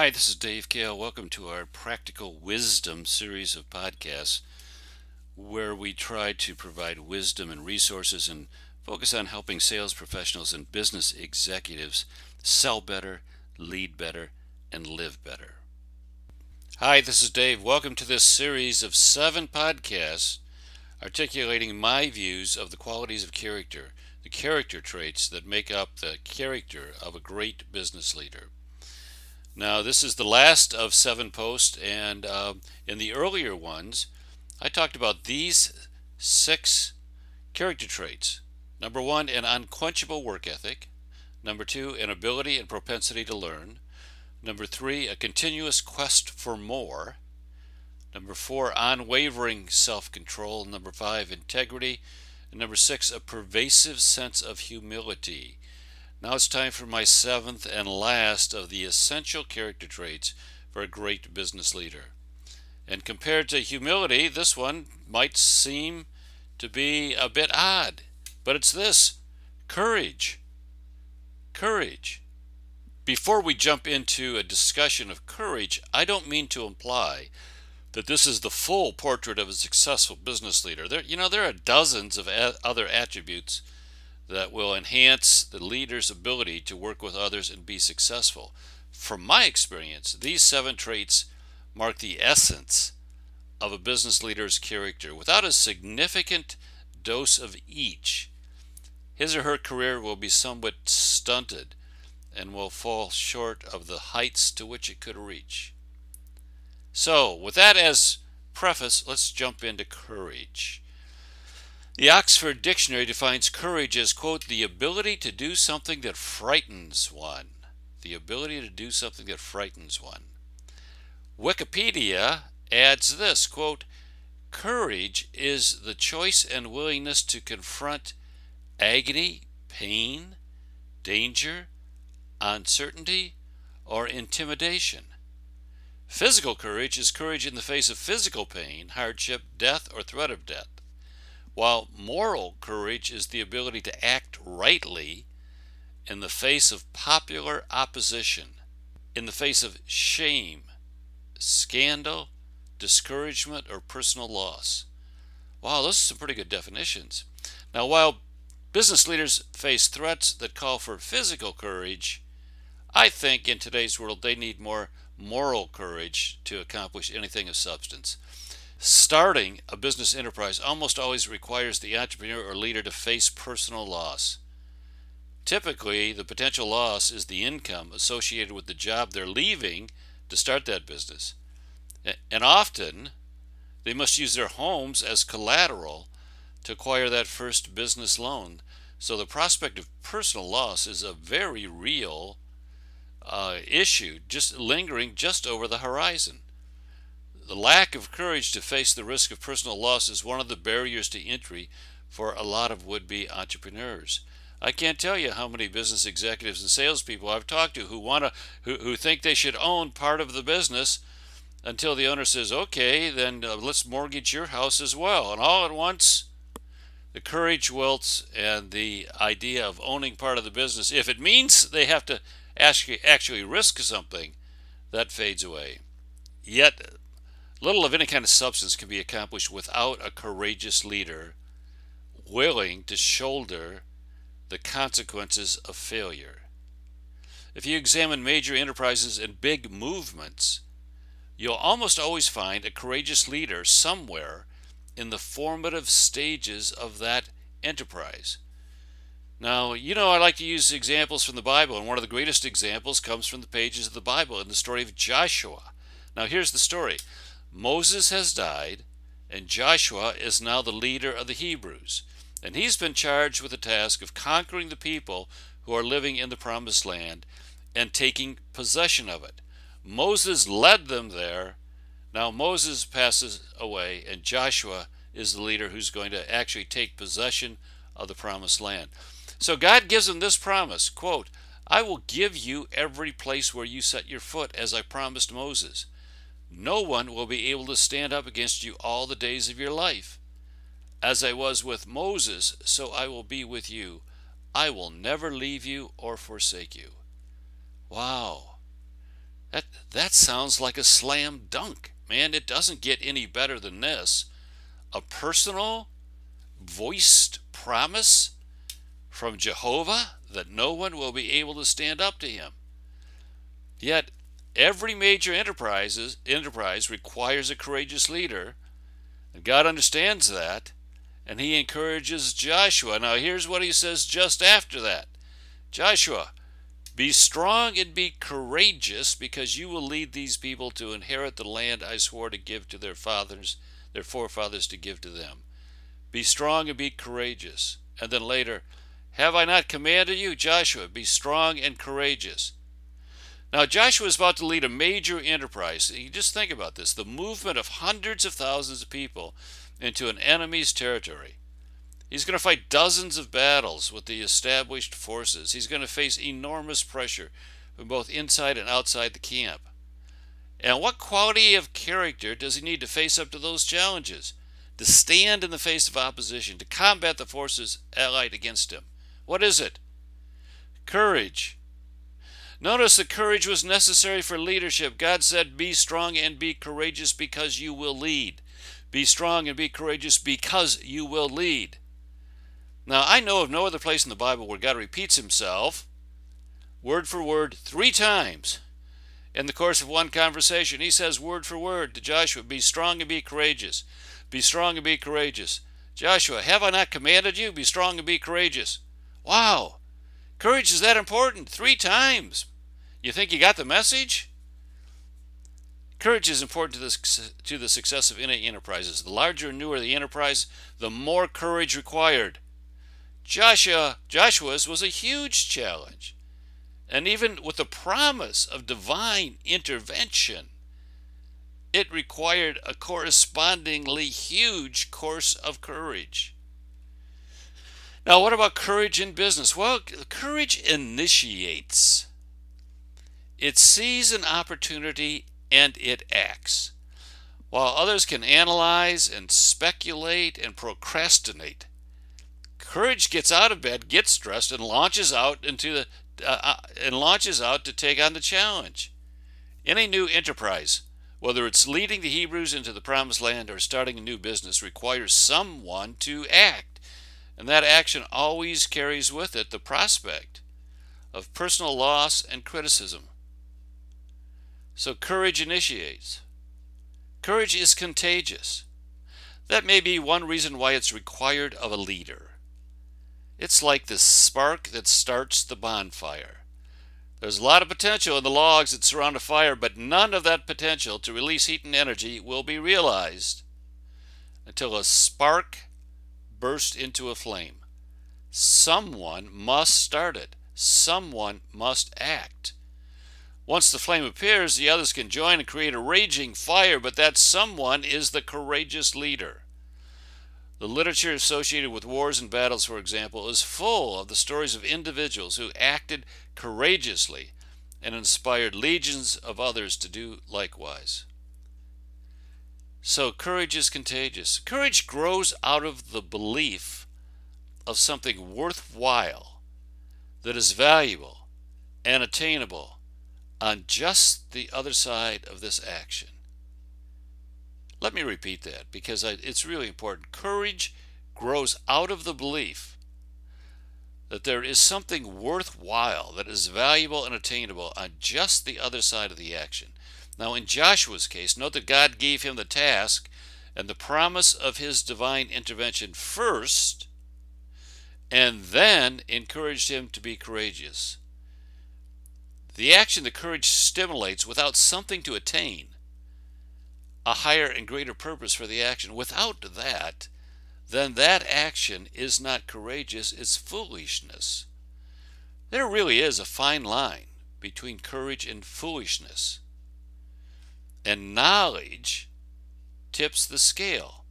Hi, this is Dave Kahle. Welcome to our Practical Wisdom series of podcasts where we try to provide wisdom and resources and focus on helping sales professionals and business executives sell better, lead better, and live better. Hi, this is Dave. Welcome to this series of seven podcasts articulating my views of the qualities of character, the character traits that make up the character of a great business leader. Now, this is the last of seven posts, and uh, in the earlier ones, I talked about these six character traits. Number one, an unquenchable work ethic. Number two, an ability and propensity to learn. Number three, a continuous quest for more. Number four, unwavering self control. Number five, integrity. And number six, a pervasive sense of humility. Now it's time for my seventh and last of the essential character traits for a great business leader. And compared to humility, this one might seem to be a bit odd, but it's this courage. Courage. Before we jump into a discussion of courage, I don't mean to imply that this is the full portrait of a successful business leader. There, you know, there are dozens of a- other attributes that will enhance the leader's ability to work with others and be successful. From my experience, these seven traits mark the essence of a business leader's character. Without a significant dose of each, his or her career will be somewhat stunted and will fall short of the heights to which it could reach. So, with that as preface, let's jump into courage. The Oxford Dictionary defines courage as, quote, the ability to do something that frightens one. The ability to do something that frightens one. Wikipedia adds this, quote, courage is the choice and willingness to confront agony, pain, danger, uncertainty, or intimidation. Physical courage is courage in the face of physical pain, hardship, death, or threat of death while moral courage is the ability to act rightly in the face of popular opposition, in the face of shame, scandal, discouragement, or personal loss. Wow, those are some pretty good definitions. Now, while business leaders face threats that call for physical courage, I think in today's world they need more moral courage to accomplish anything of substance. Starting a business enterprise almost always requires the entrepreneur or leader to face personal loss. Typically, the potential loss is the income associated with the job they're leaving to start that business. And often, they must use their homes as collateral to acquire that first business loan. So the prospect of personal loss is a very real uh, issue, just lingering just over the horizon. The lack of courage to face the risk of personal loss is one of the barriers to entry for a lot of would be entrepreneurs. I can't tell you how many business executives and salespeople I've talked to who want to who, who think they should own part of the business until the owner says, "Okay, then uh, let's mortgage your house as well." And all at once, the courage wilts, and the idea of owning part of the business, if it means they have to actually actually risk something, that fades away. Yet Little of any kind of substance can be accomplished without a courageous leader willing to shoulder the consequences of failure. If you examine major enterprises and big movements, you'll almost always find a courageous leader somewhere in the formative stages of that enterprise. Now, you know, I like to use examples from the Bible, and one of the greatest examples comes from the pages of the Bible in the story of Joshua. Now, here's the story Moses has died, and Joshua is now the leader of the Hebrews. And he's been charged with the task of conquering the people who are living in the promised land and taking possession of it. Moses led them there. Now Moses passes away, and Joshua is the leader who's going to actually take possession of the promised land. So God gives them this promise quote, I will give you every place where you set your foot, as I promised Moses. No one will be able to stand up against you all the days of your life. As I was with Moses, so I will be with you. I will never leave you or forsake you. Wow. That, that sounds like a slam dunk, man. It doesn't get any better than this. A personal, voiced promise from Jehovah that no one will be able to stand up to him. Yet, every major enterprises, enterprise requires a courageous leader, and God understands that, and He encourages Joshua. Now, here's what He says just after that Joshua, be strong and be courageous, because you will lead these people to inherit the land I swore to give to their fathers, their forefathers to give to them. Be strong and be courageous. And then later, have I not commanded you, Joshua, be strong and courageous? Now, Joshua is about to lead a major enterprise. You just think about this the movement of hundreds of thousands of people into an enemy's territory. He's going to fight dozens of battles with the established forces. He's going to face enormous pressure from both inside and outside the camp. And what quality of character does he need to face up to those challenges? To stand in the face of opposition, to combat the forces allied against him. What is it? Courage. Notice that courage was necessary for leadership. God said, Be strong and be courageous because you will lead. Be strong and be courageous because you will lead. Now, I know of no other place in the Bible where God repeats himself word for word three times in the course of one conversation. He says word for word to Joshua, Be strong and be courageous. Be strong and be courageous. Joshua, have I not commanded you? Be strong and be courageous. Wow! Courage is that important three times. You think you got the message? Courage is important to the, to the success of any enterprises. The larger and newer the enterprise, the more courage required. Joshua, Joshua's was a huge challenge. And even with the promise of divine intervention, it required a correspondingly huge course of courage. Now, what about courage in business? Well, courage initiates. It sees an opportunity and it acts. While others can analyze and speculate and procrastinate, courage gets out of bed, gets dressed, and launches out into the uh, uh, and launches out to take on the challenge. Any new enterprise, whether it's leading the Hebrews into the promised land or starting a new business, requires someone to act. And that action always carries with it the prospect of personal loss and criticism. So courage initiates. Courage is contagious. That may be one reason why it's required of a leader. It's like the spark that starts the bonfire. There's a lot of potential in the logs that surround a fire, but none of that potential to release heat and energy will be realized until a spark bursts into a flame. Someone must start it. Someone must act. Once the flame appears, the others can join and create a raging fire, but that someone is the courageous leader. The literature associated with wars and battles, for example, is full of the stories of individuals who acted courageously and inspired legions of others to do likewise. So, courage is contagious. Courage grows out of the belief of something worthwhile, that is valuable and attainable on just the other side of this action. Let me repeat that because it's really important. Courage grows out of the belief that there is something worthwhile that is valuable and attainable on just the other side of the action. Now, in Joshua's case, note that God gave him the task and the promise of his divine intervention first, and then encouraged him to be courageous. The action the courage stimulates without something to attain, a higher and greater purpose for the action. Without that, then that action is not courageous, it's foolishness. There really is a fine line between courage and foolishness. And knowledge tips the scale.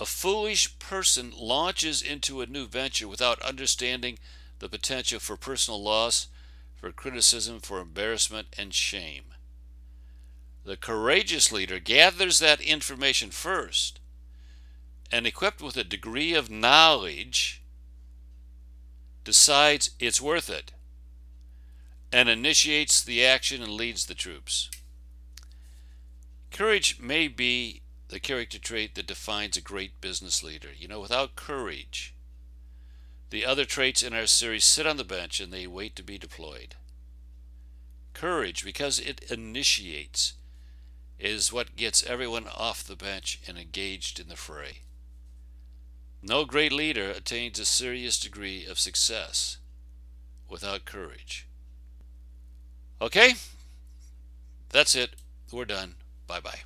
A foolish person launches into a new venture without understanding the potential for personal loss, for criticism, for embarrassment, and shame. The courageous leader gathers that information first and, equipped with a degree of knowledge, decides it's worth it and initiates the action and leads the troops. Courage may be the character trait that defines a great business leader. You know, without courage, the other traits in our series sit on the bench and they wait to be deployed. Courage, because it initiates, is what gets everyone off the bench and engaged in the fray. No great leader attains a serious degree of success without courage. Okay? That's it. We're done. Bye bye.